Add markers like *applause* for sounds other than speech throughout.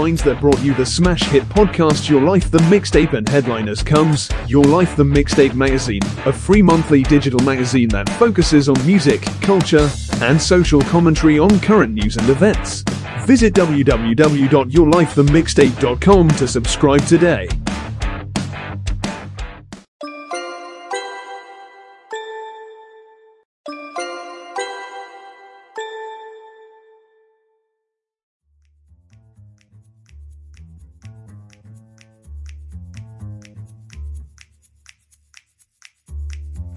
Minds that brought you the smash hit podcast Your Life the Mixtape and headliners comes Your Life the Mixtape magazine, a free monthly digital magazine that focuses on music, culture, and social commentary on current news and events. Visit www.yourlifethemixtape.com to subscribe today.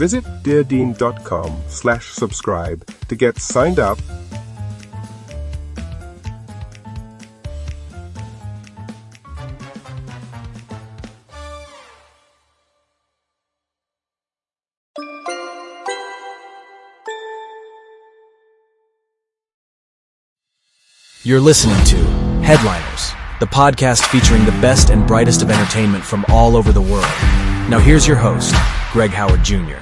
Visit deardean.com slash subscribe to get signed up You're listening to Headliners, the podcast featuring the best and brightest of entertainment from all over the world. Now here's your host, Greg Howard Jr.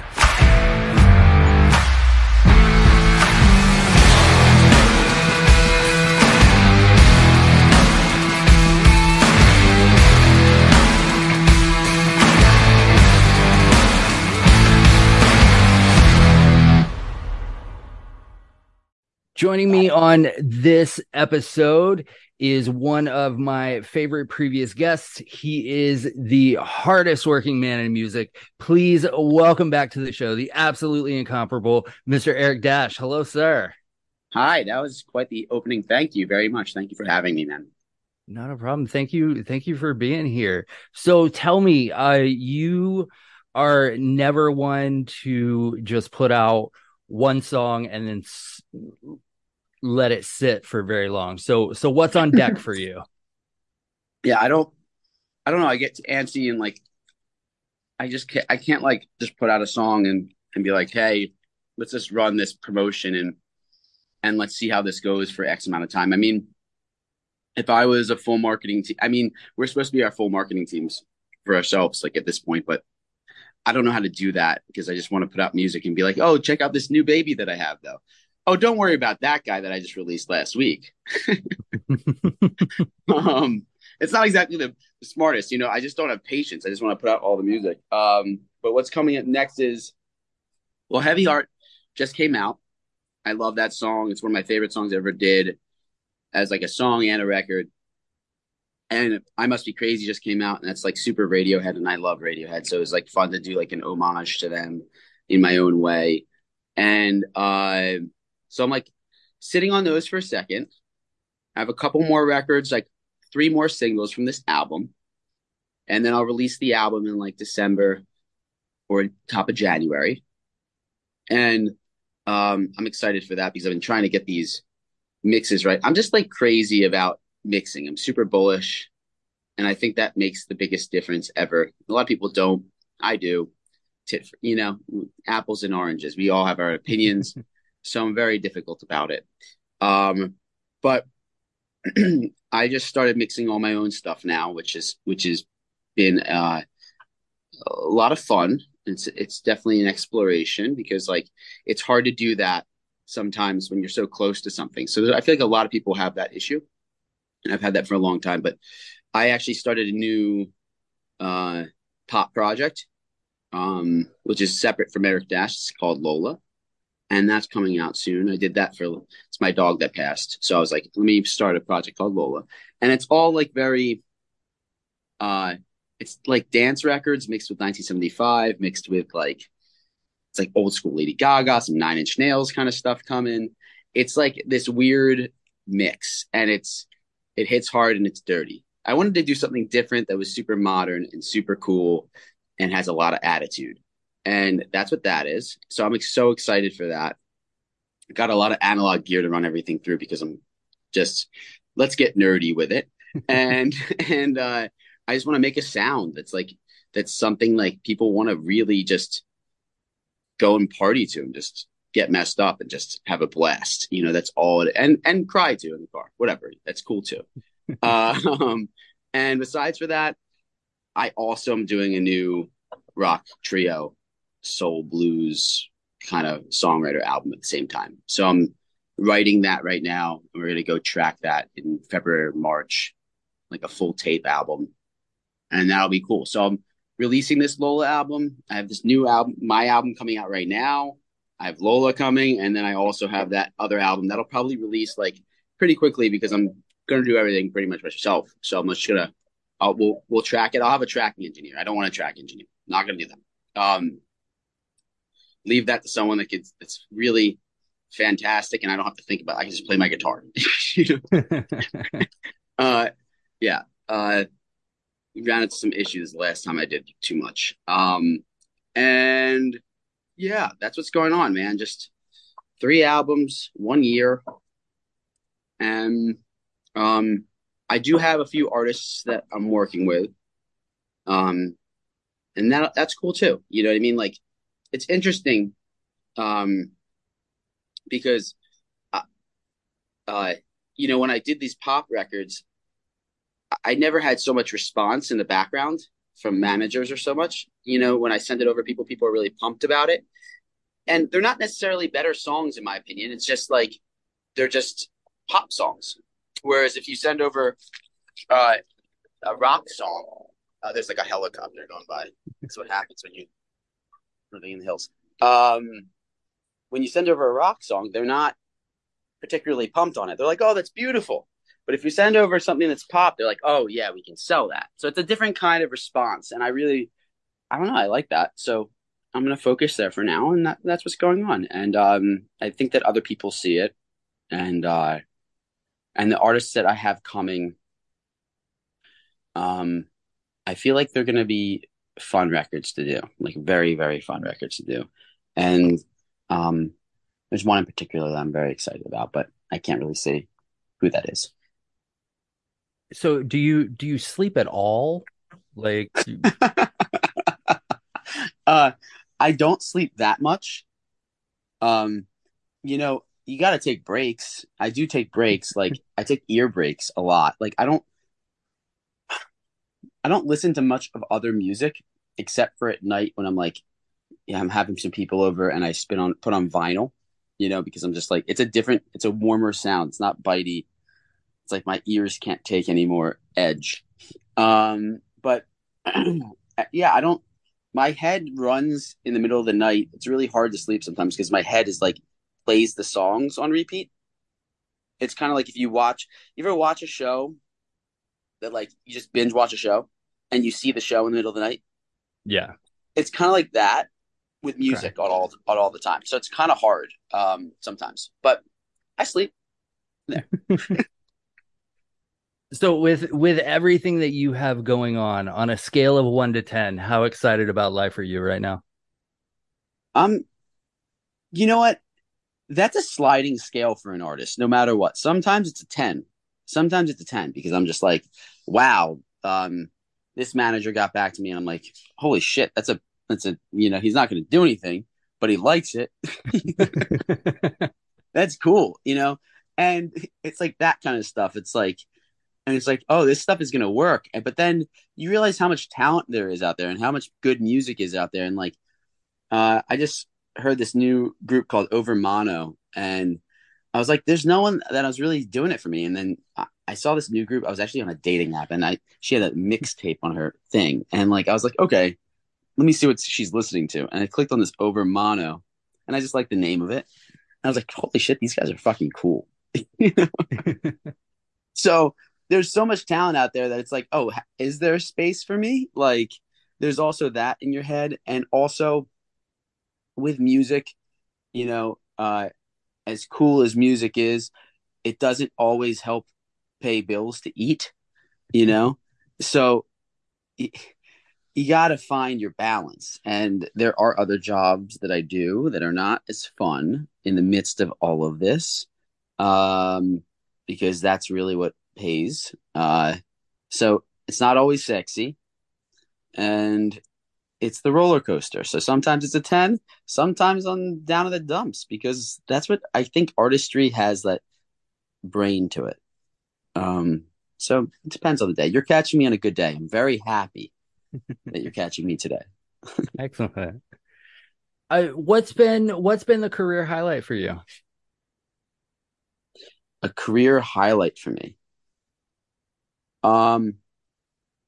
Joining me on this episode is one of my favorite previous guests. He is the hardest working man in music. Please welcome back to the show, the absolutely incomparable Mr. Eric Dash. Hello, sir. Hi, that was quite the opening. Thank you very much. Thank you for having me, man. Not a problem. Thank you. Thank you for being here. So tell me, uh, you are never one to just put out one song and then let it sit for very long. So so what's on deck for you? *laughs* Yeah, I don't I don't know. I get antsy and like I just can't I can't like just put out a song and and be like, "Hey, let's just run this promotion and and let's see how this goes for X amount of time." I mean, if I was a full marketing team, I mean, we're supposed to be our full marketing teams for ourselves like at this point, but I don't know how to do that because I just want to put out music and be like, "Oh, check out this new baby that I have though." Oh, don't worry about that guy that I just released last week. *laughs* um, it's not exactly the, the, smartest, you know. I just don't have patience. I just want to put out all the music. Um, but what's coming up next is, well, Heavy Heart just came out. I love that song. It's one of my favorite songs I ever did, as like a song and a record. And I Must Be Crazy just came out, and that's like super Radiohead, and I love Radiohead, so it was like fun to do like an homage to them in my own way. And uh, so I'm like sitting on those for a second. I have a couple more records, like three more singles from this album. And then I'll release the album in like December or top of January. And um, I'm excited for that because I've been trying to get these mixes right. I'm just like crazy about mixing. I'm super bullish. And I think that makes the biggest difference ever. A lot of people don't. I do. You know, apples and oranges. We all have our opinions. *laughs* so I'm very difficult about it. Um, but *clears throat* I just started mixing all my own stuff now, which is which has been uh, a lot of fun. It's it's definitely an exploration because like it's hard to do that sometimes when you're so close to something. So I feel like a lot of people have that issue, and I've had that for a long time. But I actually started a new uh, pop project, um, which is separate from Eric Dash. It's called Lola, and that's coming out soon. I did that for it's my dog that passed, so I was like, let me start a project called Lola, and it's all like very, uh, it's like dance records mixed with 1975, mixed with like it's like old school Lady Gaga, some Nine Inch Nails kind of stuff coming. It's like this weird mix, and it's it hits hard and it's dirty. I wanted to do something different that was super modern and super cool and has a lot of attitude. And that's what that is. So I'm so excited for that. Got a lot of analog gear to run everything through because I'm just let's get nerdy with it. *laughs* and and uh I just want to make a sound that's like that's something like people want to really just go and party to and just get messed up and just have a blast. You know, that's all it, and and cry to in the car, whatever. That's cool too. uh, *laughs* um, and besides for that, I also am doing a new rock trio, soul blues kind of songwriter album at the same time. So I'm writing that right now. And we're gonna go track that in February, March, like a full tape album, and that'll be cool. So I'm releasing this Lola album. I have this new album, my album coming out right now. I have Lola coming, and then I also have that other album that'll probably release like pretty quickly because I'm gonna do everything pretty much by myself. So I'm just gonna, we'll we'll track it. I'll have a tracking engineer. I don't want a track engineer. Not gonna do that. Um, leave that to someone that gets that's really fantastic, and I don't have to think about. It. I can just play my guitar. *laughs* *laughs* uh, yeah. Uh, ran into some issues the last time I did too much. Um, and yeah, that's what's going on, man. Just three albums, one year, and um, I do have a few artists that I'm working with, um, and that that's cool too. You know what I mean? Like, it's interesting, um, because, uh, uh, you know, when I did these pop records, I never had so much response in the background from managers or so much. You know, when I send it over people, people are really pumped about it. And they're not necessarily better songs, in my opinion. It's just like they're just pop songs. Whereas if you send over uh, a rock song, uh, there's like a helicopter going by. That's what happens when you living in the hills. Um, when you send over a rock song, they're not particularly pumped on it. They're like, "Oh, that's beautiful." But if you send over something that's pop, they're like, oh yeah, we can sell that. So it's a different kind of response. And I really, I don't know, I like that. So I'm gonna focus there for now, and that, that's what's going on. And um, I think that other people see it, and uh, and the artists that I have coming, um, I feel like they're gonna be fun records to do, like very very fun records to do. And um, there's one in particular that I'm very excited about, but I can't really say who that is so do you do you sleep at all? Like *laughs* uh I don't sleep that much. Um you know, you got to take breaks. I do take breaks. Like I take ear breaks a lot. Like I don't I don't listen to much of other music except for at night when I'm like yeah, I'm having some people over and I spin on put on vinyl, you know, because I'm just like it's a different it's a warmer sound. It's not bitey it's like my ears can't take any more edge. Um, but *clears throat* yeah, I don't. My head runs in the middle of the night. It's really hard to sleep sometimes because my head is like plays the songs on repeat. It's kind of like if you watch, you ever watch a show that like you just binge watch a show and you see the show in the middle of the night. Yeah, it's kind of like that with music on all on all the time. So it's kind of hard um, sometimes, but I sleep. There. *laughs* So with with everything that you have going on on a scale of 1 to 10, how excited about life are you right now? Um you know what? That's a sliding scale for an artist no matter what. Sometimes it's a 10. Sometimes it's a 10 because I'm just like, wow, um this manager got back to me and I'm like, holy shit, that's a that's a you know, he's not going to do anything, but he likes it. *laughs* that's cool, you know? And it's like that kind of stuff. It's like and it's like, oh, this stuff is gonna work. But then you realize how much talent there is out there and how much good music is out there. And like, uh, I just heard this new group called Overmono, And I was like, there's no one that I was really doing it for me. And then I, I saw this new group. I was actually on a dating app and I she had a mixtape on her thing. And like I was like, okay, let me see what she's listening to. And I clicked on this Overmono and I just like the name of it. And I was like, holy shit, these guys are fucking cool. *laughs* *laughs* so there's so much talent out there that it's like, oh, is there a space for me? Like, there's also that in your head, and also with music, you know, uh, as cool as music is, it doesn't always help pay bills to eat, you know. So you, you got to find your balance, and there are other jobs that I do that are not as fun in the midst of all of this, um, because that's really what pays. Uh, so it's not always sexy, and it's the roller coaster. So sometimes it's a ten, sometimes I'm down to the dumps because that's what I think artistry has that brain to it. Um, so it depends on the day. You're catching me on a good day. I'm very happy *laughs* that you're catching me today. Excellent. I, what's been what's been the career highlight for you? A career highlight for me. Um,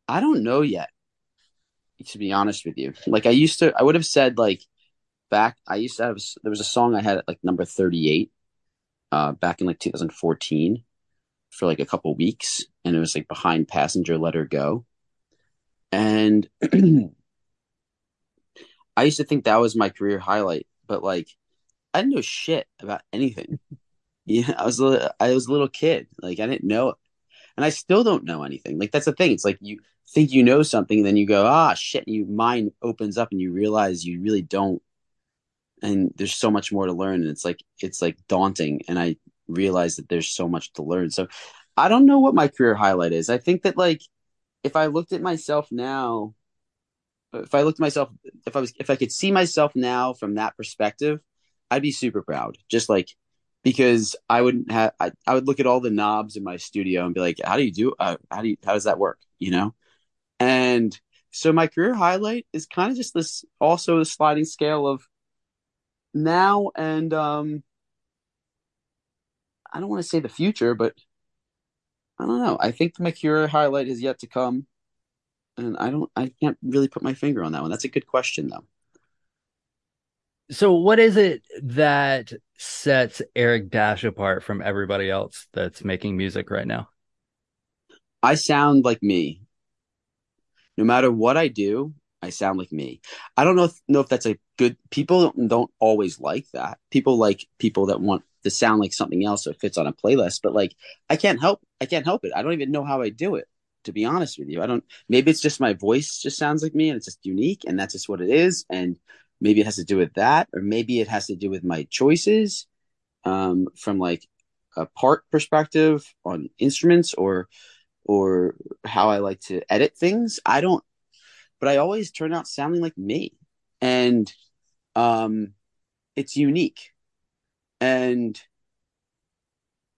I don't know yet. To be honest with you, like I used to, I would have said like back. I used to have there was a song I had at like number thirty eight, uh, back in like 2014, for like a couple weeks, and it was like behind Passenger Let Her Go, and *clears throat* I used to think that was my career highlight, but like I didn't know shit about anything. *laughs* yeah, I was a, I was a little kid, like I didn't know and I still don't know anything. Like that's the thing. It's like you think you know something, and then you go, ah, shit. And your mind opens up, and you realize you really don't. And there's so much more to learn, and it's like it's like daunting. And I realize that there's so much to learn. So I don't know what my career highlight is. I think that like if I looked at myself now, if I looked at myself, if I was, if I could see myself now from that perspective, I'd be super proud. Just like because I wouldn't have I, I would look at all the knobs in my studio and be like, how do you do uh, how do you how does that work? You know? And so my career highlight is kind of just this also the sliding scale of now and um I don't want to say the future, but I don't know. I think my career highlight is yet to come. And I don't I can't really put my finger on that one. That's a good question though. So what is it that sets Eric Dash apart from everybody else that's making music right now? I sound like me. No matter what I do, I sound like me. I don't know if, know if that's a good. People don't, don't always like that. People like people that want to sound like something else so it fits on a playlist. But like, I can't help. I can't help it. I don't even know how I do it. To be honest with you, I don't. Maybe it's just my voice just sounds like me, and it's just unique, and that's just what it is. And maybe it has to do with that or maybe it has to do with my choices um, from like a part perspective on instruments or or how i like to edit things i don't but i always turn out sounding like me. And um it's unique. And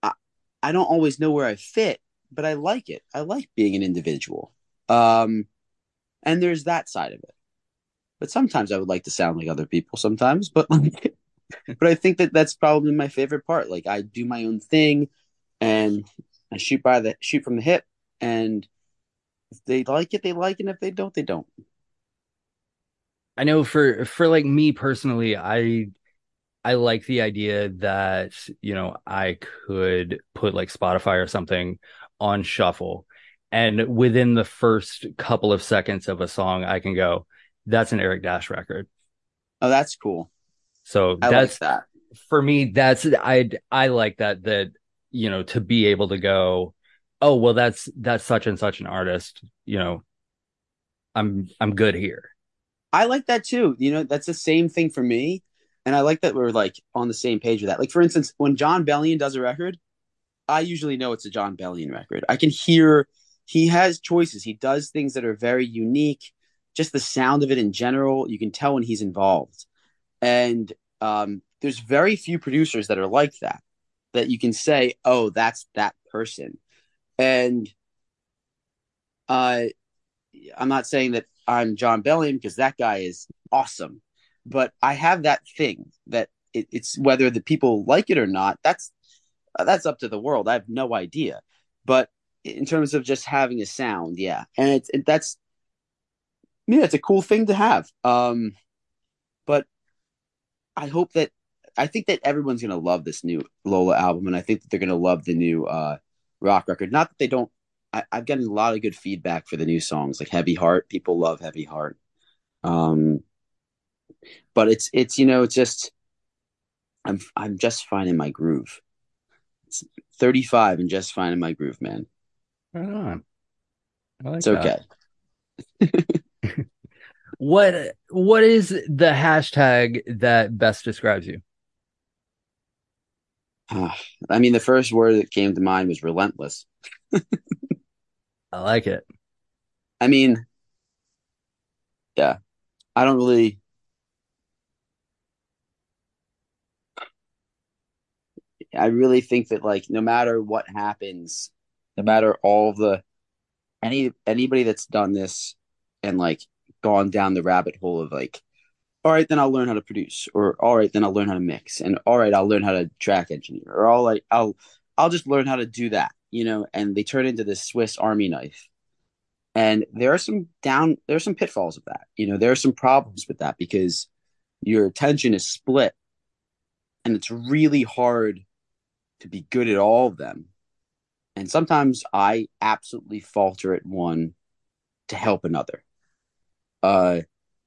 i i don't always know where i fit but i like it. I like being an individual. Um and there's that side of it. But sometimes I would like to sound like other people sometimes, but like, *laughs* but I think that that's probably my favorite part. Like I do my own thing and I shoot by the shoot from the hip and if they like it, they like it. And if they don't, they don't. I know for for like me personally, I I like the idea that, you know, I could put like Spotify or something on shuffle and within the first couple of seconds of a song I can go, that's an Eric Dash record. Oh, that's cool. So I that's like that. for me. That's I I like that that you know to be able to go, oh well, that's that's such and such an artist. You know, I'm I'm good here. I like that too. You know, that's the same thing for me. And I like that we're like on the same page with that. Like for instance, when Jon Bellion does a record, I usually know it's a Jon Bellion record. I can hear he has choices. He does things that are very unique just the sound of it in general, you can tell when he's involved. And um, there's very few producers that are like that, that you can say, oh, that's that person. And uh, I'm not saying that I'm Jon Bellion because that guy is awesome, but I have that thing that it, it's whether the people like it or not. That's uh, that's up to the world. I have no idea. But in terms of just having a sound, yeah, and it's it, that's yeah, it's a cool thing to have. Um, but I hope that I think that everyone's gonna love this new Lola album, and I think that they're gonna love the new uh, rock record. Not that they don't. I, I've gotten a lot of good feedback for the new songs, like Heavy Heart. People love Heavy Heart. Um, but it's it's you know it's just I'm I'm just finding my groove. It's 35 and just finding my groove, man. Right on. Like It's okay. *laughs* What what is the hashtag that best describes you? *sighs* I mean, the first word that came to mind was relentless. I like it. I mean, yeah, I don't really. I really think that like no matter what happens, no matter all the any anybody that's done this and like gone down the rabbit hole of like, all right, then I'll learn how to produce, or all right, then I'll learn how to mix, and all right, I'll learn how to track engineer, or all right, I'll I'll just learn how to do that, you know, and they turn into this Swiss Army knife. And there are some down, there are some pitfalls of that. You know, there are some problems with that because your attention is split and it's really hard to be good at all of them. And sometimes I absolutely falter at one to help another. Uh,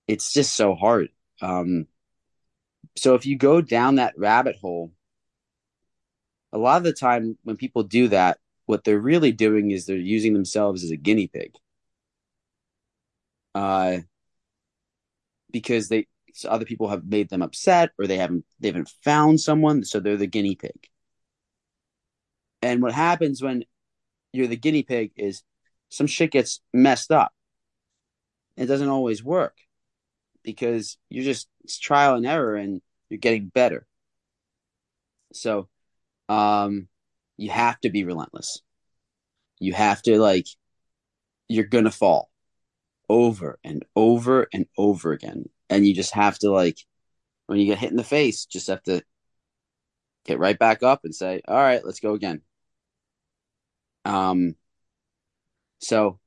it's just so hard. Um, so if you go down that rabbit hole, a lot of the time when people do that, what they're really doing is they're using themselves as a guinea pig. Uh, because they so other people have made them upset or they haven't they haven't found someone, so they're the guinea pig. And what happens when you're the guinea pig is some shit gets messed up. It doesn't always work because you're just it's trial and error and you're getting better. So um you have to be relentless. You have to like you're gonna fall over and over and over again. And you just have to like when you get hit in the face, just have to get right back up and say, All right, let's go again. Um so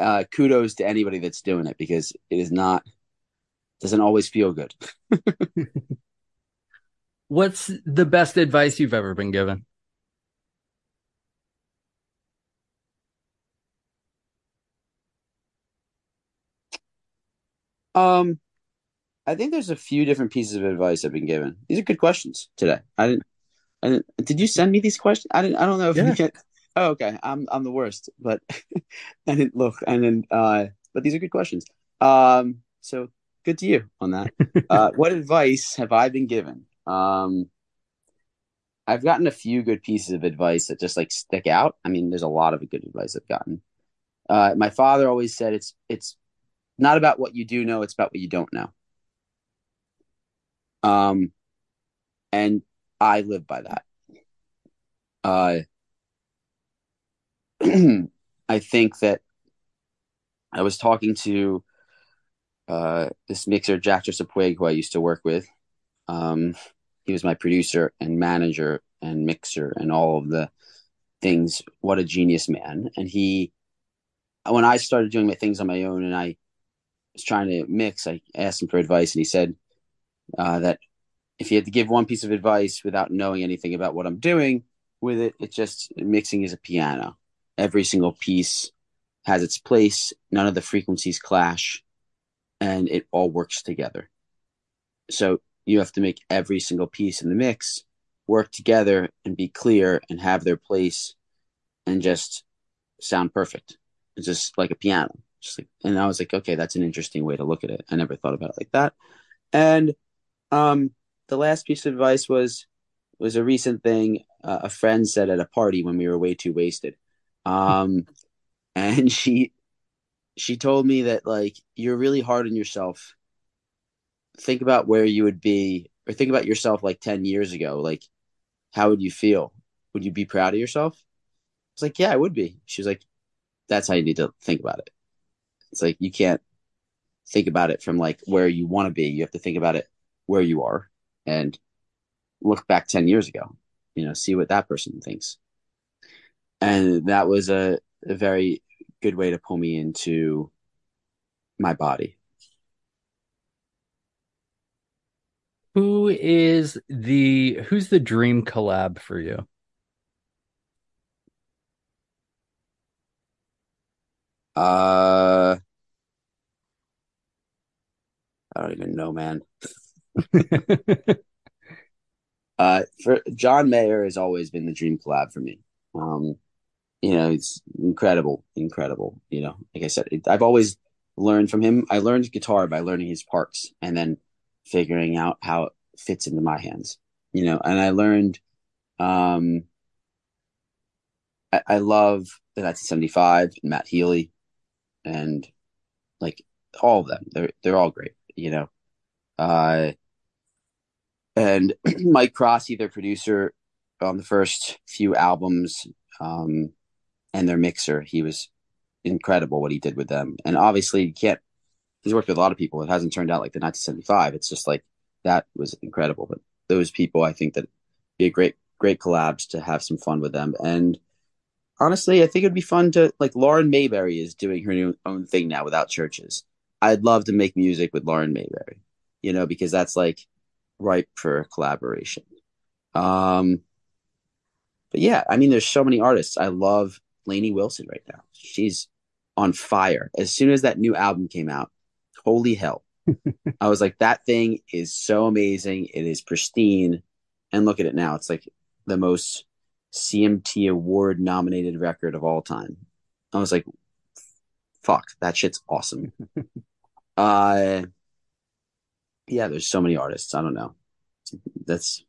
uh kudos to anybody that's doing it because it is not doesn't always feel good. *laughs* What's the best advice you've ever been given? Um I think there's a few different pieces of advice I've been given. These are good questions today. I didn't I didn't did you send me these questions? I didn't I don't know if Yeah. you get Oh okay. I'm I'm the worst, but *laughs* I didn't look and then uh but these are good questions. Um so good to you on that. *laughs* uh what advice have I been given? Um I've gotten a few good pieces of advice that just like stick out. I mean, there's a lot of good advice I've gotten. Uh my father always said it's it's not about what you do know, it's about what you don't know. Um, and I live by that. Uh, I think that I was talking to uh, this mixer, Jack Joseph who I used to work with. Um, he was my producer and manager and mixer and all of the things. What a genius man. And he, when I started doing my things on my own and I was trying to mix, I asked him for advice and he said, uh, that if he had to give one piece of advice without knowing anything about what I'm doing with it, it's just mixing is a piano. Every single piece has its place, none of the frequencies clash, and it all works together. So you have to make every single piece in the mix work together and be clear and have their place and just sound perfect. It's just like a piano. Just like, and I was like, okay, that's an interesting way to look at it. I never thought about it like that. And um, the last piece of advice was was a recent thing uh, a friend said at a party when we were way too wasted. Um, and *laughs* she she told me that like you're really hard on yourself. Think about where you would be, or think about yourself like ten years ago. Like, how would you feel? Would you be proud of yourself? I was like, yeah, I would be. She was like, that's how you need to think about it. It's like you can't think about it from like where you want to be. You have to think about it where you are and look back 10 years ago, you know, see what that person thinks. And that was a, a very good way to pull me into my body. Who is the who's the dream collab for you? Uh I don't even know, man. *laughs* uh for John Mayer has always been the dream collab for me. Um you know, it's incredible, incredible. You know, like I said, it, I've always learned from him. I learned guitar by learning his parts and then figuring out how it fits into my hands. You know, and I learned. Um, I, I love the 1975 and Matt Healy, and like all of them. They're they're all great. You know, uh, and *clears throat* Mike Crossey, their producer on the first few albums. Um, and their mixer. He was incredible what he did with them. And obviously, you can't. He's worked with a lot of people. It hasn't turned out like the 1975. It's just like that was incredible. But those people, I think that be a great, great collabs to have some fun with them. And honestly, I think it'd be fun to like Lauren Mayberry is doing her own thing now without Chvrches. I'd love to make music with Lauren Mayberry, you know, because that's like ripe for collaboration. Um, but yeah, I mean, there's so many artists. I love Lainey Wilson right now. She's on fire. As soon as that new album came out, holy hell. *laughs* I was like, that thing is so amazing. It is pristine. And look at it now. It's like the most CMT award nominated record of all time. I was like, fuck, that shit's awesome. *laughs* uh yeah, there's so many artists. I don't know. That's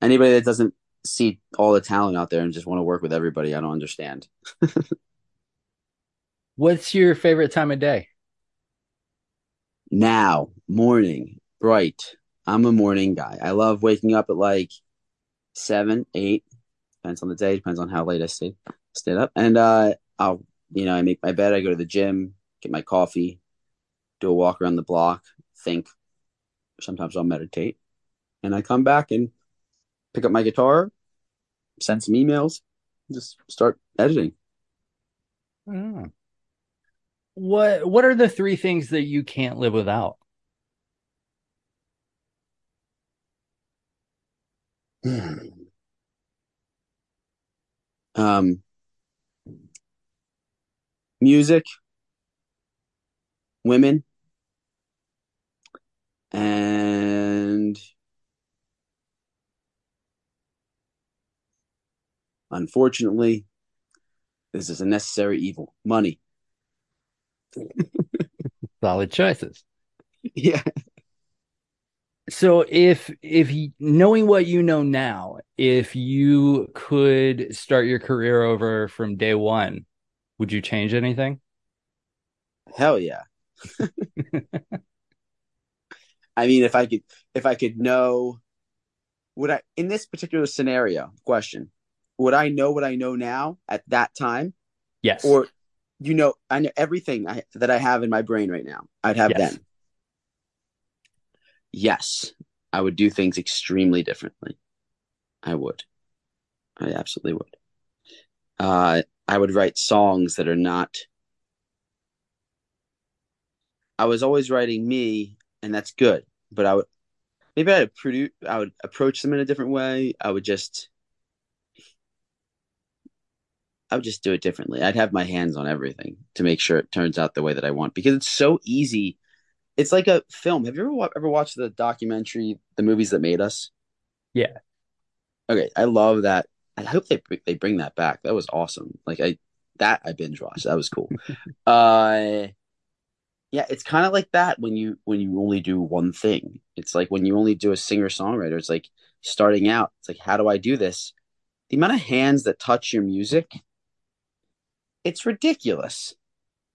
anybody that doesn't see all the talent out there and just want to work with everybody. I don't understand. *laughs* What's your favorite time of day? Now, morning, bright. I'm a morning guy. I love waking up at like seven, eight. Depends on the day. Depends on how late I stay stayed up. And uh, I'll, you know, I make my bed. I go to the gym, get my coffee, do a walk around the block, think. Sometimes I'll meditate, and I come back and pick up my guitar, send some emails, just start editing. Oh. What What are the three things that you can't live without? um, music, women, and Unfortunately, this is a necessary evil. Money. *laughs* Solid choices. Yeah. So if if knowing what you know now, if you could start your career over from day one, would you change anything? Hell yeah. *laughs* I mean, if I could, if I could know, would I in this particular scenario question? Would I know what I know now at that time? Yes. Or you know, I know everything I, that I have in my brain right now. I'd have yes. then. Yes, I would do things extremely differently. I would. I absolutely would. Uh, I would write songs that are not. I was always writing me, and that's good. But I would maybe I'd produce. I would approach them in a different way. I would just I would just do it differently. I'd have my hands on everything to make sure it turns out the way that I want because it's so easy. It's like a film. Have you ever ever watched the documentary, The Movies That Made Us? Yeah. Okay, I love that. I hope they they bring that back. That was awesome. Like I that I binge watched. That was cool. *laughs* uh yeah, it's kind of like that when you when you only do one thing. It's like when you only do a singer songwriter. It's like starting out. It's like how do I do this? The amount of hands that touch your music it's ridiculous.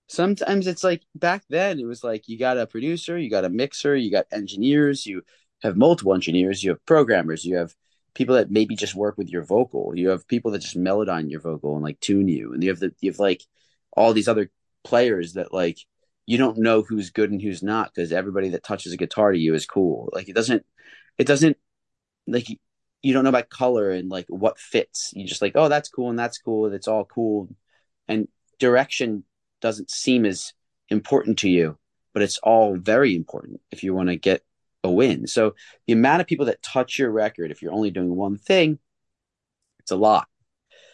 Sometimes it's like back then it was like you got a producer, you got a mixer, you got engineers, you have multiple engineers, you have programmers, you have people that maybe just work with your vocal, you have people that just melodyne your vocal and like tune you, and you have the you have like all these other players that like you don't know who's good and who's not because everybody that touches a guitar to you is cool. Like it doesn't it doesn't like you don't know about color and like what fits. You just like, oh, that's cool and that's cool. It's all cool. And direction doesn't seem as important to you, but it's all very important if you want to get a win. So the amount of people that touch your record, if you're only doing one thing, it's a lot.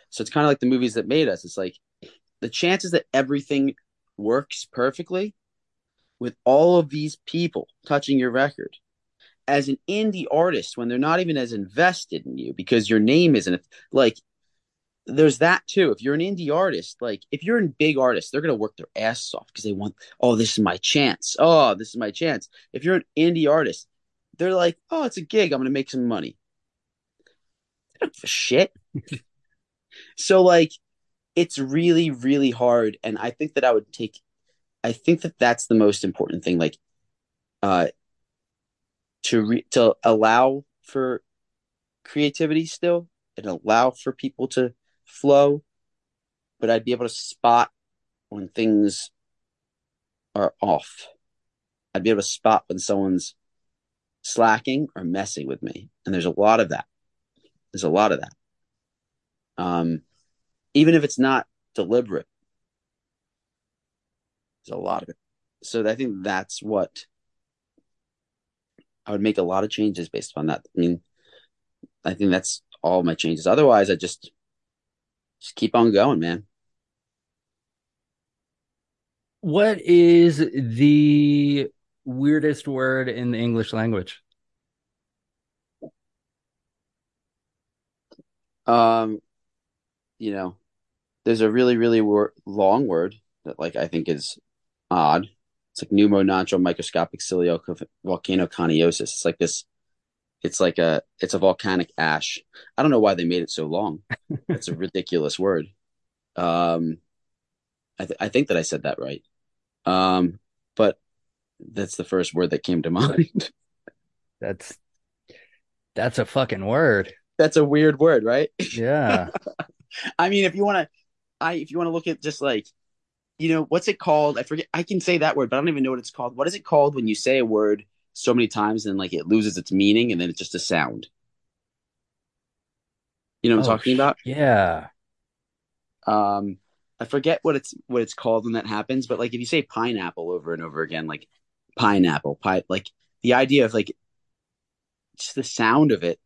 So it's kind of like the movies that made us. It's like the chances that everything works perfectly with all of these people touching your record as an indie artist when they're not even as invested in you because your name isn't like there's that too. If you're an indie artist, like if you're a big artist, they're gonna work their ass off because they want, oh, this is my chance. Oh, this is my chance. If you're an indie artist, they're like, oh, it's a gig. I'm gonna make some money. They don't give a shit. *laughs* so like, it's really, really hard, and I think that I would take. I think that that's the most important thing. Like, uh, to re- to allow for creativity still and allow for people to flow but i'd be able to spot when things are off i'd be able to spot when someone's slacking or messing with me and there's a lot of that there's a lot of that um even if it's not deliberate there's a lot of it so i think that's what I would make a lot of changes based on that. I mean, I think that's all my changes. Otherwise, I just just keep on going, man. What is the weirdest word in the English language? Um, you know, there's a really, really wor- long word that like I think is odd. It's like pneumonodule microscopic volcanoconiosis. It's like this. It's like a it's a volcanic ash. I don't know why they made it so long. it's a *laughs* ridiculous word. Um, I th- I think that I said that right. Um, but that's the first word that came to mind. *laughs* that's that's a fucking word. That's a weird word, right? Yeah. *laughs* I mean, if you want to, I if you want to look at just like you know, what's it called? I forget. I can say that word, but I don't even know what it's called. What is it called when you say a word so many times and like it loses its meaning and then it's just a sound? You know what I'm oh, talking about? Yeah. Um, I forget what it's what it's called when that happens, but like if you say pineapple over and over again, like pineapple, pie, like the idea of like just the sound of it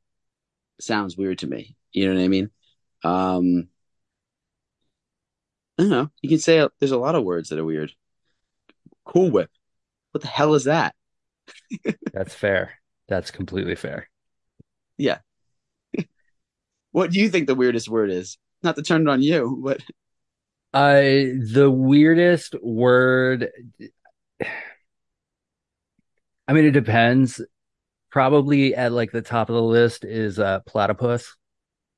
sounds weird to me. You know what I mean? Um, I don't know. You can say there's a lot of words that are weird. Cool whip. What the hell is that? That's fair. That's completely fair. Yeah. what do you think the weirdest word is? Not to turn it on you, but uh the weirdest word I mean it depends. Probably at like the top of the list is uh platypus.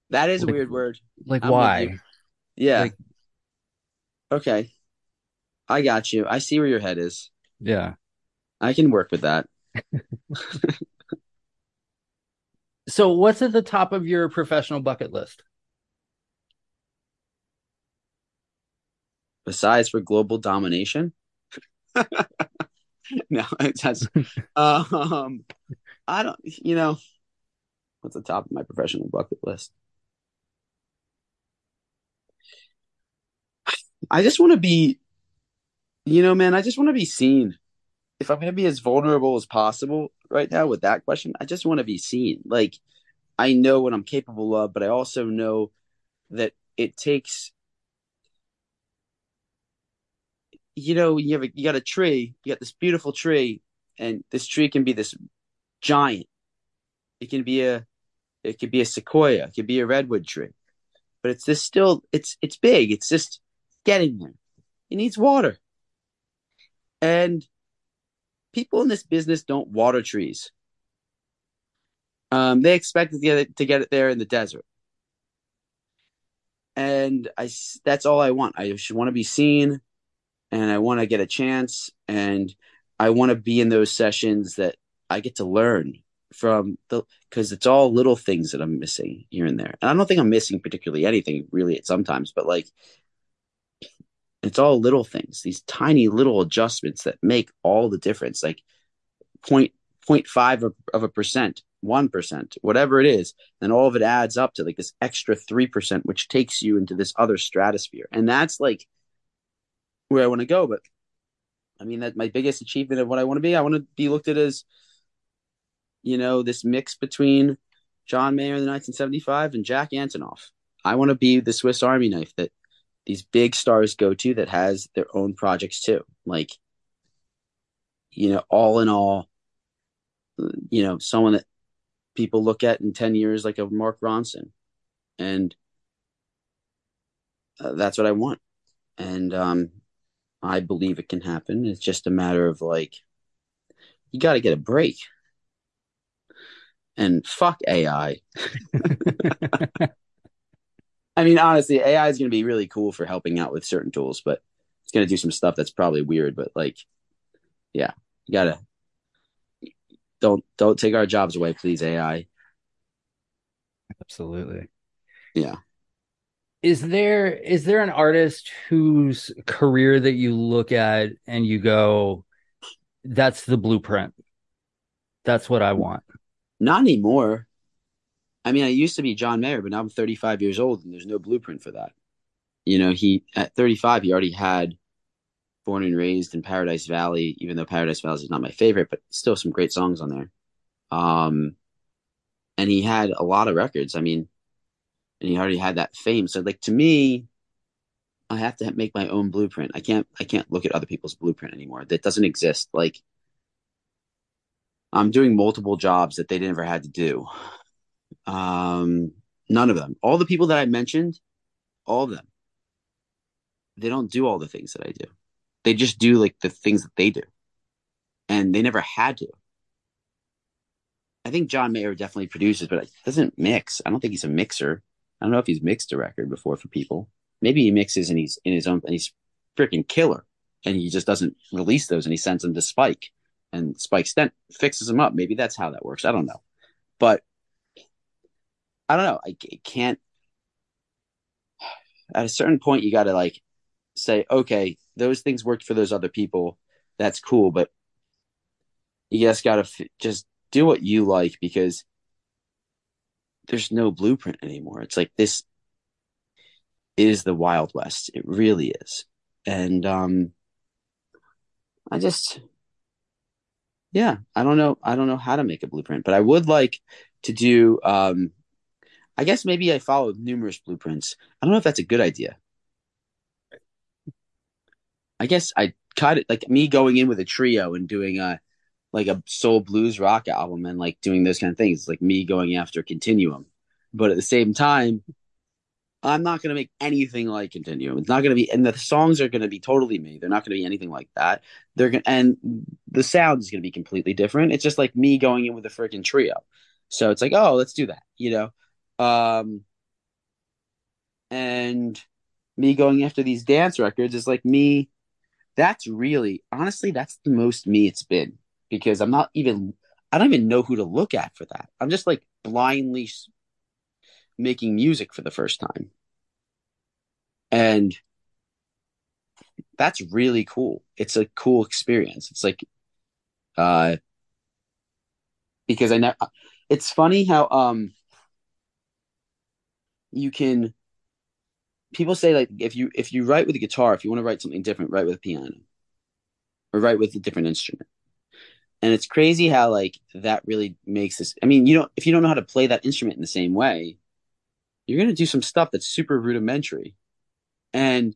That is like, a weird word. Like I'm why? Yeah. Like Okay. I got you. I see where your head is. Yeah. I can work with that. So, what's at the top of your professional bucket list? Besides for global domination? *laughs* no, that's um I don't you know what's the top of my professional bucket list? I just want to be, you know, man, I just want to be seen. If I'm going to be as vulnerable as possible right now with that question, I just want to be seen. Like, I know what I'm capable of, but I also know that it takes, you know, you have a, you got a tree, you got this beautiful tree, and this tree can be this giant. It can be a, it could be a sequoia, it could be a redwood tree, but it's this still, it's it's big. It's just getting there. It needs water. And people in this business don't water trees. Um, they expect to get it, to get it there in the desert. And I, that's all I want. I just want to be seen and I want to get a chance and I want to be in those sessions that I get to learn from the because it's all little things that I'm missing here and there. And I don't think I'm missing particularly anything really at sometimes, but like it's all little things, these tiny little adjustments that make all the difference. Like point point five of, of a percent 1%, whatever it is. And all of it adds up to like this extra 3%, which takes you into this other stratosphere. And that's like where I want to go. But I mean, that my biggest achievement of what I want to be, I want to be looked at as, you know, this mix between John Mayer in the 1975 and Jack Antonoff. I want to be the Swiss Army knife that these big stars go to that has their own projects too. Like, you know, all in all, you know, someone that people look at in 10 years like a Mark Ronson. And uh, that's what I want. And um, I believe it can happen. It's just a matter of like, you got to get a break. And fuck AI. *laughs* *laughs* I mean, honestly, AI is going to be really cool for helping out with certain tools, but it's going to do some stuff that's probably weird. But like, yeah, you gotta don't don't take our jobs away, please, AI. Absolutely. Yeah. Is there is there an artist whose career that you look at and you go, that's the blueprint. That's what I want. Not anymore. I mean, I used to be John Mayer, but now I'm 35 years old and there's no blueprint for that. You know, he at 35, he already had Born and Raised in Paradise Valley, even though Paradise Valley is not my favorite, but still some great songs on there. Um, and he had a lot of records. I mean, and he already had that fame. So, like to me, I have to make my own blueprint. I can't. I can't look at other people's blueprint anymore. That doesn't exist. Like I'm doing multiple jobs that they never had to do. Um, none of them. All the people that I mentioned, all of them, they don't do all the things that I do. They just do like the things that they do, and they never had to. I think John Mayer definitely produces, but he doesn't mix. I don't think he's a mixer. I don't know if he's mixed a record before for people. Maybe he mixes and he's in his own and he's freaking killer, and he just doesn't release those and he sends them to Spike, and Spike Stent fixes them up. Maybe that's how that works. I don't know, but I don't know. I, can't. At a certain point, you got to like say, okay, those things worked for those other people. That's cool, but you just got to f- just do what you like because there's no blueprint anymore. It's like this is the Wild West. It really is. And um I just yeah, I don't know I don't know how to make a blueprint, but I would like to do um I guess maybe I followed numerous blueprints. I don't know if that's a good idea. I guess I cut it like me going in with a trio and doing a like a soul blues rock album and like doing those kind of things. like me going after Continuum. But at the same time, I'm not going to make anything like Continuum. It's not going to be, and the songs are going to be totally me. They're not going to be anything like that. They're going, and the sound is going to be completely different. It's just like me going in with a freaking trio. So it's like, oh, let's do that, you know. Um, and me going after these dance records is like me. That's really, honestly, that's the most me it's been because I'm not even I don't even know who to look at for that. I'm just like blindly making music for the first time. And that's really cool. It's a cool experience. It's like uh because I know it's funny how um you can people say like if you if you write with a guitar, if you want to write something different, write with a piano. Or write with a different instrument. And it's crazy how like that really makes this i mean you don't if you don't know how to play that instrument in the same way you're going to do some stuff that's super rudimentary. And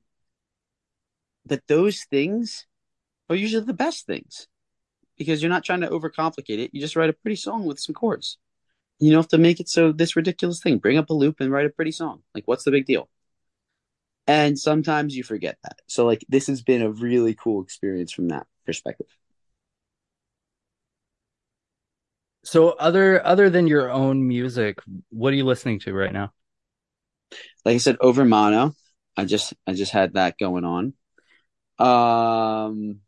that those things are usually the best things because you're not trying to overcomplicate it. You just write a pretty song with some chords you don't have to make it so this ridiculous thing bring up a loop and write a pretty song like what's the big deal and sometimes you forget that so like this has been a really cool experience from that perspective So other other than your own music, what are you listening to right now? Like I said, Overmono. I just I just had that going on. Um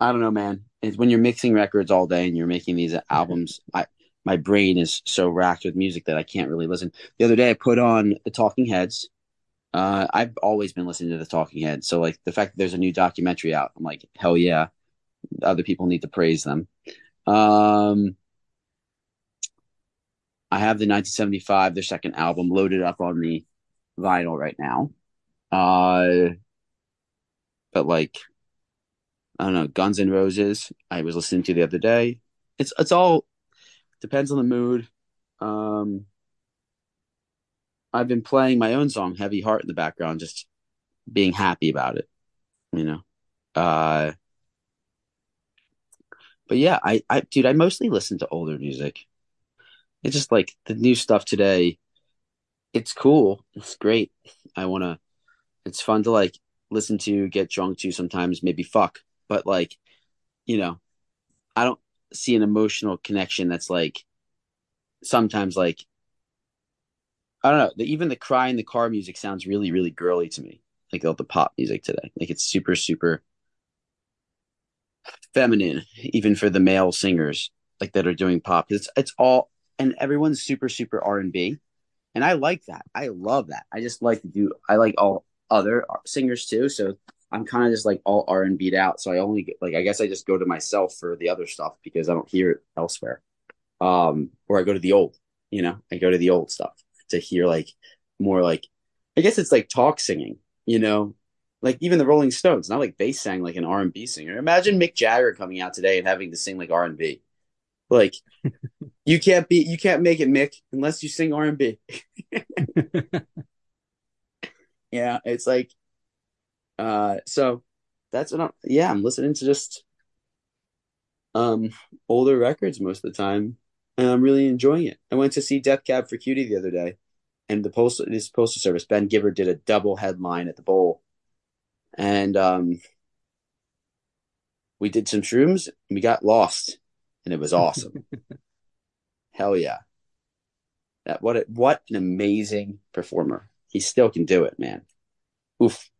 I don't know, man. It's when you're mixing records all day and you're making these albums, I my brain is so racked with music that I can't really listen. The other day I put on the Talking Heads. Uh, I've always been listening to the Talking Heads, so like the fact that there's a new documentary out, I'm like, hell yeah other people need to praise them. Um, I have the 1975, their second album, loaded up on the vinyl right now. Uh, but like, I don't know, Guns N' Roses. I was listening to the other day. It's it's all depends on the mood. Um, I've been playing my own song, Heavy Heart, in the background, just being happy about it, you know. Uh, but yeah, I, I, dude, I mostly listen to older music. It's just like the new stuff today. It's cool. It's great. I want to, it's fun to like listen to, get drunk to sometimes, maybe fuck. But like, you know, I don't see an emotional connection that's like sometimes like, I don't know. The, even the cry in the car music sounds really, really girly to me. Like all the pop music today. Like it's super, super feminine, even for the male singers like that are doing pop. It's it's all and everyone's super super R and B, and I like that. I love that. I just like to do. I like all other uh, singers too. So I'm kind of just like all R and B'd out. So I only get, like I guess I just go to myself for the other stuff because I don't hear it elsewhere. Um, or I go to the old. You know, I go to the old stuff to hear like more like I guess it's like talk singing. You know, like even the Rolling Stones, not like they sang like an R and B singer. Imagine Mick Jagger coming out today and having to sing like R and B. Like *laughs* you can't be, you can't make it, Mick, unless you sing R and B. *laughs* Yeah, it's like, uh, so that's what I'm. Yeah, I'm listening to just um older records most of the time, and I'm really enjoying it. I went to see Death Cab for Cutie the other day, and the postal this postal service Ben Gibbard did a double headline at the bowl and um, we did some shrooms and we got lost, and it was awesome. *laughs* Hell yeah! That what a, what an amazing performer. He still can do it, man. Oof,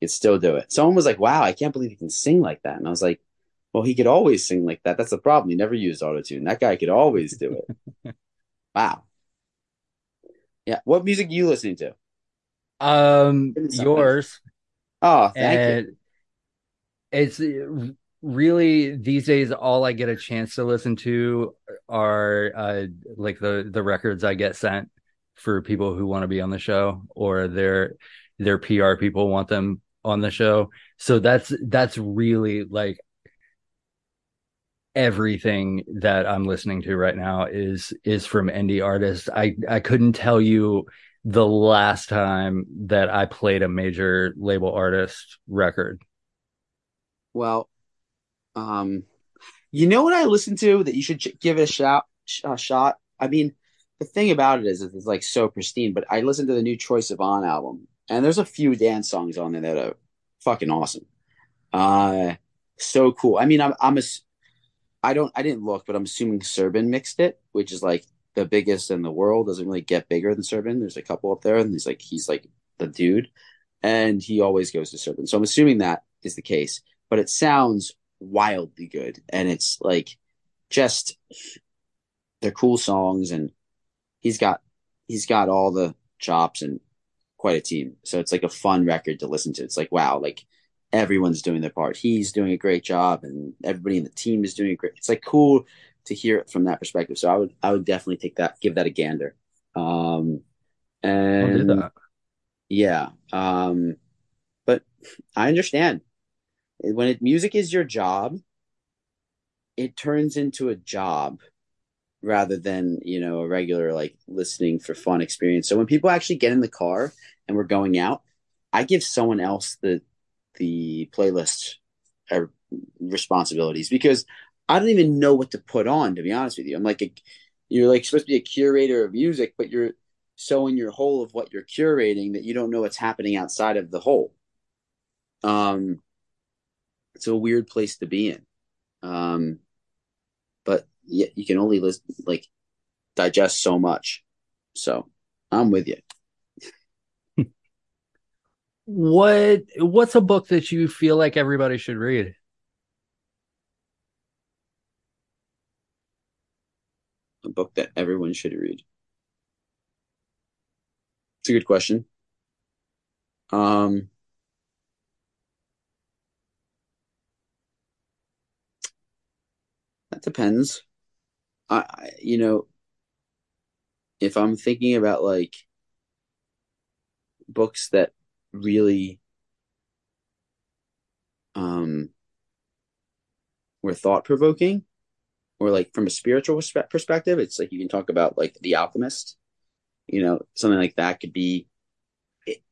can still do it. Someone was like, "Wow, I can't believe he can sing like that," and I was like, "Well, he could always sing like that. That's the problem. He never used auto tune. That guy could always do it." *laughs* wow. Yeah. What music are you listening to? Um, yours. Oh, thank and you. It's really these days all I get a chance to listen to are uh, like the the records I get sent for people who want to be on the show or their their PR people want them on the show. So that's that's really like everything that I'm listening to right now is is from indie artists. I I couldn't tell you the last time that I played a major label artist record? Well, um, you know what I listened to that you should ch- give it a shot. A shot. I mean, the thing about it is, it's like so pristine. But I listened to the new Troye Sivan album, and there's a few dance songs on there that are fucking awesome. Uh, so cool. I mean, I'm I'm a I don't I didn't look, but I'm assuming Serban mixed it, which is like the biggest in the world. Doesn't really get bigger than Serban. There's a couple up there, and he's like he's like the dude, and he always goes to Serban. So I'm assuming that is the case. But it sounds wildly good, and it's like just they're cool songs, and he's got he's got all the chops and quite a team. So it's like a fun record to listen to. It's like wow, like everyone's doing their part. He's doing a great job, and everybody in the team is doing a great. It's like cool to hear it from that perspective. So I would I would definitely take that, give that a gander. Um, and yeah, um, but I understand when it, music is your job, it turns into a job rather than you know a regular like listening for fun experience. So when people actually get in the car and we're going out, I give someone else the the playlist uh, responsibilities because I don't even know what to put on, to be honest with you. I'm like, a, you're like supposed to be a curator of music, but you're so in your hole of what you're curating that you don't know what's happening outside of the hole. Um, it's a weird place to be in. Um, yeah, you can only list, like digest so much. So I'm with you. what What's a book that you feel like everybody should read? a book that everyone should read? It's a good question. Um, That depends. I, you know, if I'm thinking about like books that really um were thought provoking or like from a spiritual perspective it's like you can talk about like the alchemist you know something like that could be it,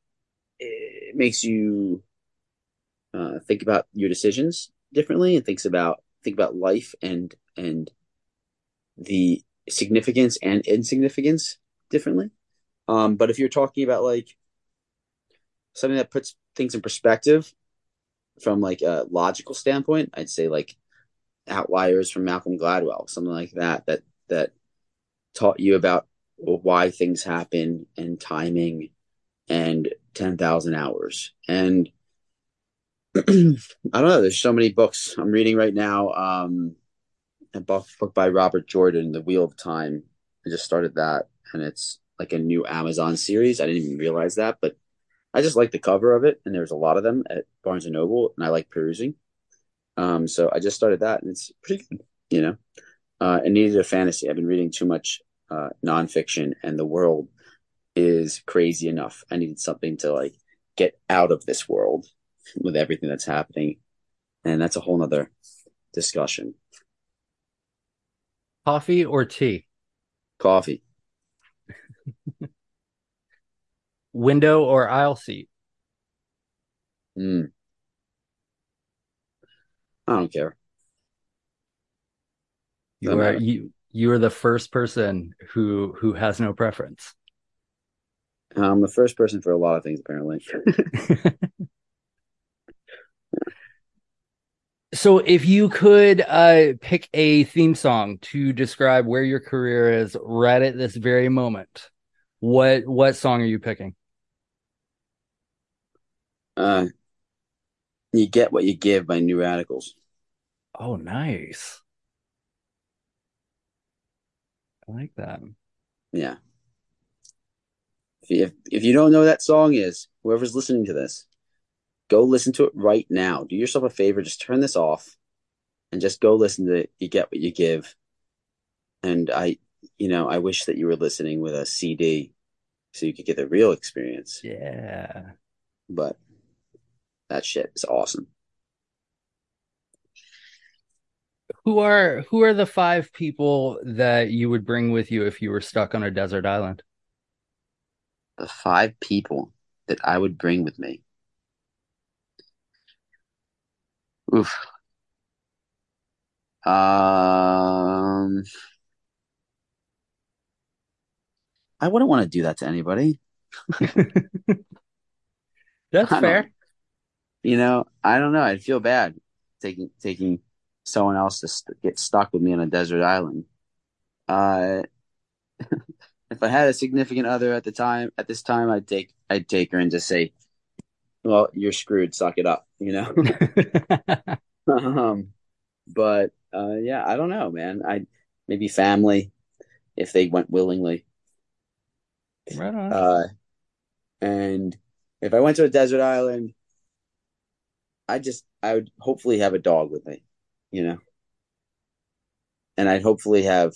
it makes you uh, think about your decisions differently and thinks about think about life and and the significance and insignificance differently um but if you're talking about like something that puts things in perspective from like a logical standpoint i'd say like outliers from malcolm gladwell something like that that that taught you about why things happen and timing and 10,000 hours. And *clears throat* I don't know, there's so many books I'm reading right now. Um, a book, by Robert Jordan, The Wheel of Time. I just started that and it's like a new Amazon series. I didn't even realize that, but I just like the cover of it. And there's a lot of them at Barnes and Noble and I like perusing. Um, so I just started that and it's pretty good, you know. Uh, it needed a fantasy. I've been reading too much uh, nonfiction, and the world is crazy enough. I needed something to like get out of this world with everything that's happening, and that's a whole nother discussion. Coffee or tea? Coffee. *laughs* Window or aisle seat? Mm. I don't care. You are you you are the first person who who has no preference. I'm the first person for a lot of things, apparently. *laughs* *laughs* so, if you could uh, pick a theme song to describe where your career is right at this very moment, what what song are you picking? Uh, you get what you give by New Radicals. Oh, nice. I like that. Yeah. If if, if you don't know that song is, whoever's listening to this, go listen to it right now. Do yourself a favor, just turn this off and just go listen to it. You get what you give. And I, you know, I wish that you were listening with a CD so you could get the real experience. Yeah. But that shit is awesome. Who are who are the five people that you would bring with you if you were stuck on a desert island? The five people that I would bring with me. Oof. Um, I wouldn't want to do that to anybody. *laughs* That's fair. You know, I don't know. I'd feel bad taking taking someone else to st- get stuck with me on a desert island. Uh, *laughs* if I had a significant other at the time, at this time, I'd take I'd take her and just say, "Well, you're screwed. Suck it up," you know. *laughs* um, but uh, yeah, I don't know, man. I maybe family if they went willingly. Right on. Uh, and if I went to a desert island, I just I would hopefully have a dog with me you know. And I'd hopefully have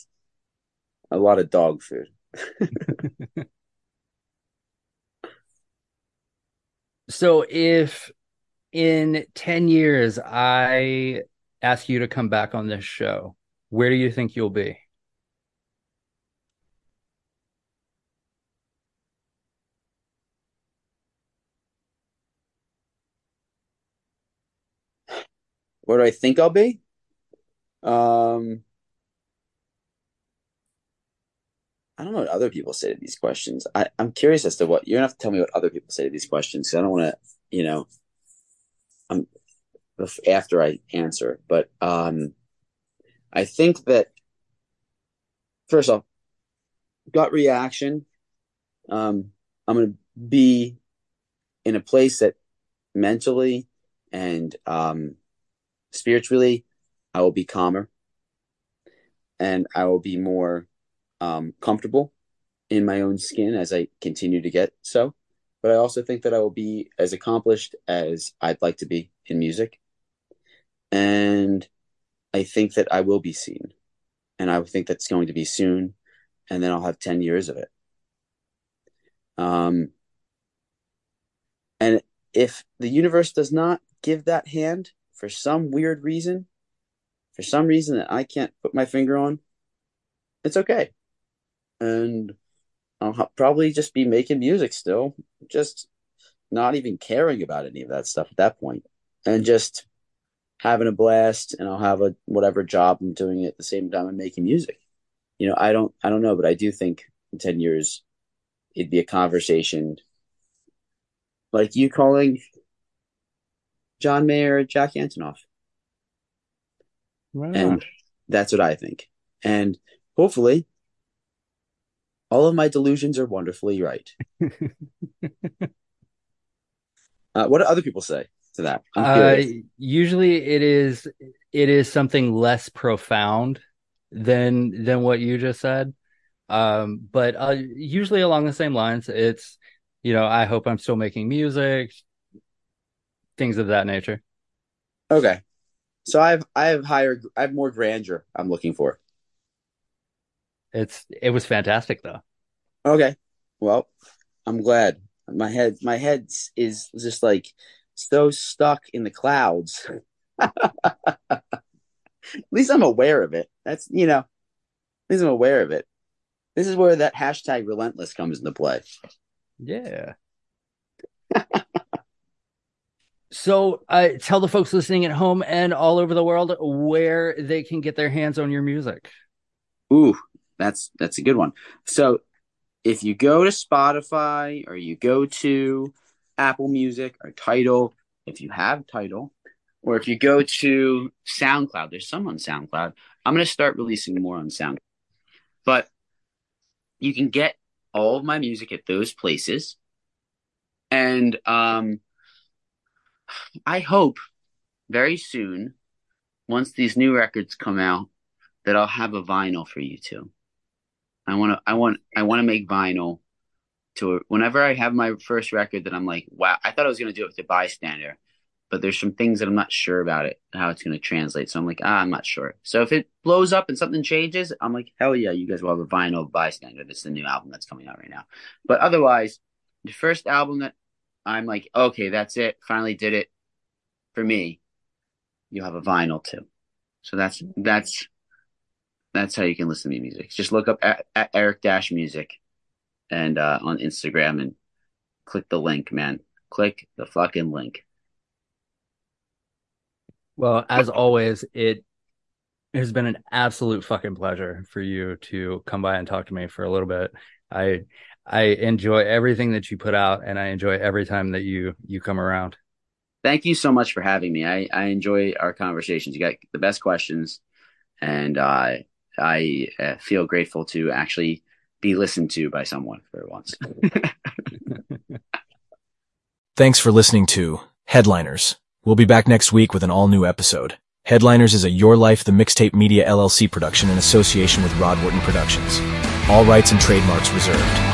a lot of dog food. *laughs* *laughs* so if in 10 years I ask you to come back on this show, where do you think you'll be? Where do I think I'll be? Um, I don't know what other people say to these questions. I, I'm curious as to what you're gonna have to tell me what other people say to these questions. Cause I don't want to, you know, I'm after I answer, but um, I think that first off, gut reaction. Um, I'm gonna be in a place that mentally and um, spiritually I will be calmer and I will be more um, comfortable in my own skin as I continue to get so. But I also think that I will be as accomplished as I'd like to be in music. And I think that I will be seen, and I think that's going to be soon, and then I'll have ten years of it. Um, and if the universe does not give that hand for some weird reason, for some reason that I can't put my finger on, it's okay. And I'll probably just be making music still, just not even caring about any of that stuff at that point, and just having a blast. And I'll have a whatever job I'm doing at the same time I'm making music. You know, I don't, I don't know, but I do think in ten years it'd be a conversation like you calling John Mayer Jack Antonoff. Wow. And that's what I think. And hopefully, all of my delusions are wonderfully right. *laughs* uh, what do other people say to that? Uh, usually it is it is something less profound than than what you just said. Um, but uh, usually along the same lines, it's you know, I hope I'm still making music, things of that nature. okay. So I have I have higher I have more grandeur I'm looking for. It's it was fantastic though. Okay. Well, I'm glad. My head my head is just like so stuck in the clouds. *laughs* At least I'm aware of it. That's you know, at least I'm aware of it. This is where that hashtag relentless comes into play. Yeah. *laughs* so, uh, tell the folks listening at home and all over the world where they can get their hands on your music. Ooh, that's that's a good one. So if you go to Spotify or you go to Apple Music or Tidal, if you have Tidal, or if you go to SoundCloud, there's some on SoundCloud. I'm gonna start releasing more on SoundCloud. But you can get all of my music at those places. And um I hope very soon, once these new records come out, that I'll have a vinyl for you too. I want to, I want, I want to make vinyl to whenever I have my first record that I'm like, wow, I thought I was going to do it with the bystander, but there's some things that I'm not sure about it, how it's going to translate. So I'm like, ah, I'm not sure. So if it blows up and something changes, I'm like, hell yeah, you guys will have a vinyl bystander. That's the new album that's coming out right now. But otherwise, the first album that I'm like, okay, that's it. Finally did it for me. You have a vinyl too. So that's, that's, that's how you can listen to me music. Just look up at, at Eric Dash Music and uh, on Instagram and click the link, man. Click the fucking link. Well, as always, it has been an absolute fucking pleasure for you to come by and talk to me for a little bit. I I enjoy everything that you put out and I enjoy every time that you you come around. Thank you so much for having me. I, I enjoy our conversations. You got the best questions, and uh, I uh, feel grateful to actually be listened to by someone for once. *laughs* Thanks for listening to Headliners. We'll be back next week with an all new episode. Headliners is a Your Life the Mixtape Media LLC production in association with Rod Wharton Productions. All rights and trademarks reserved.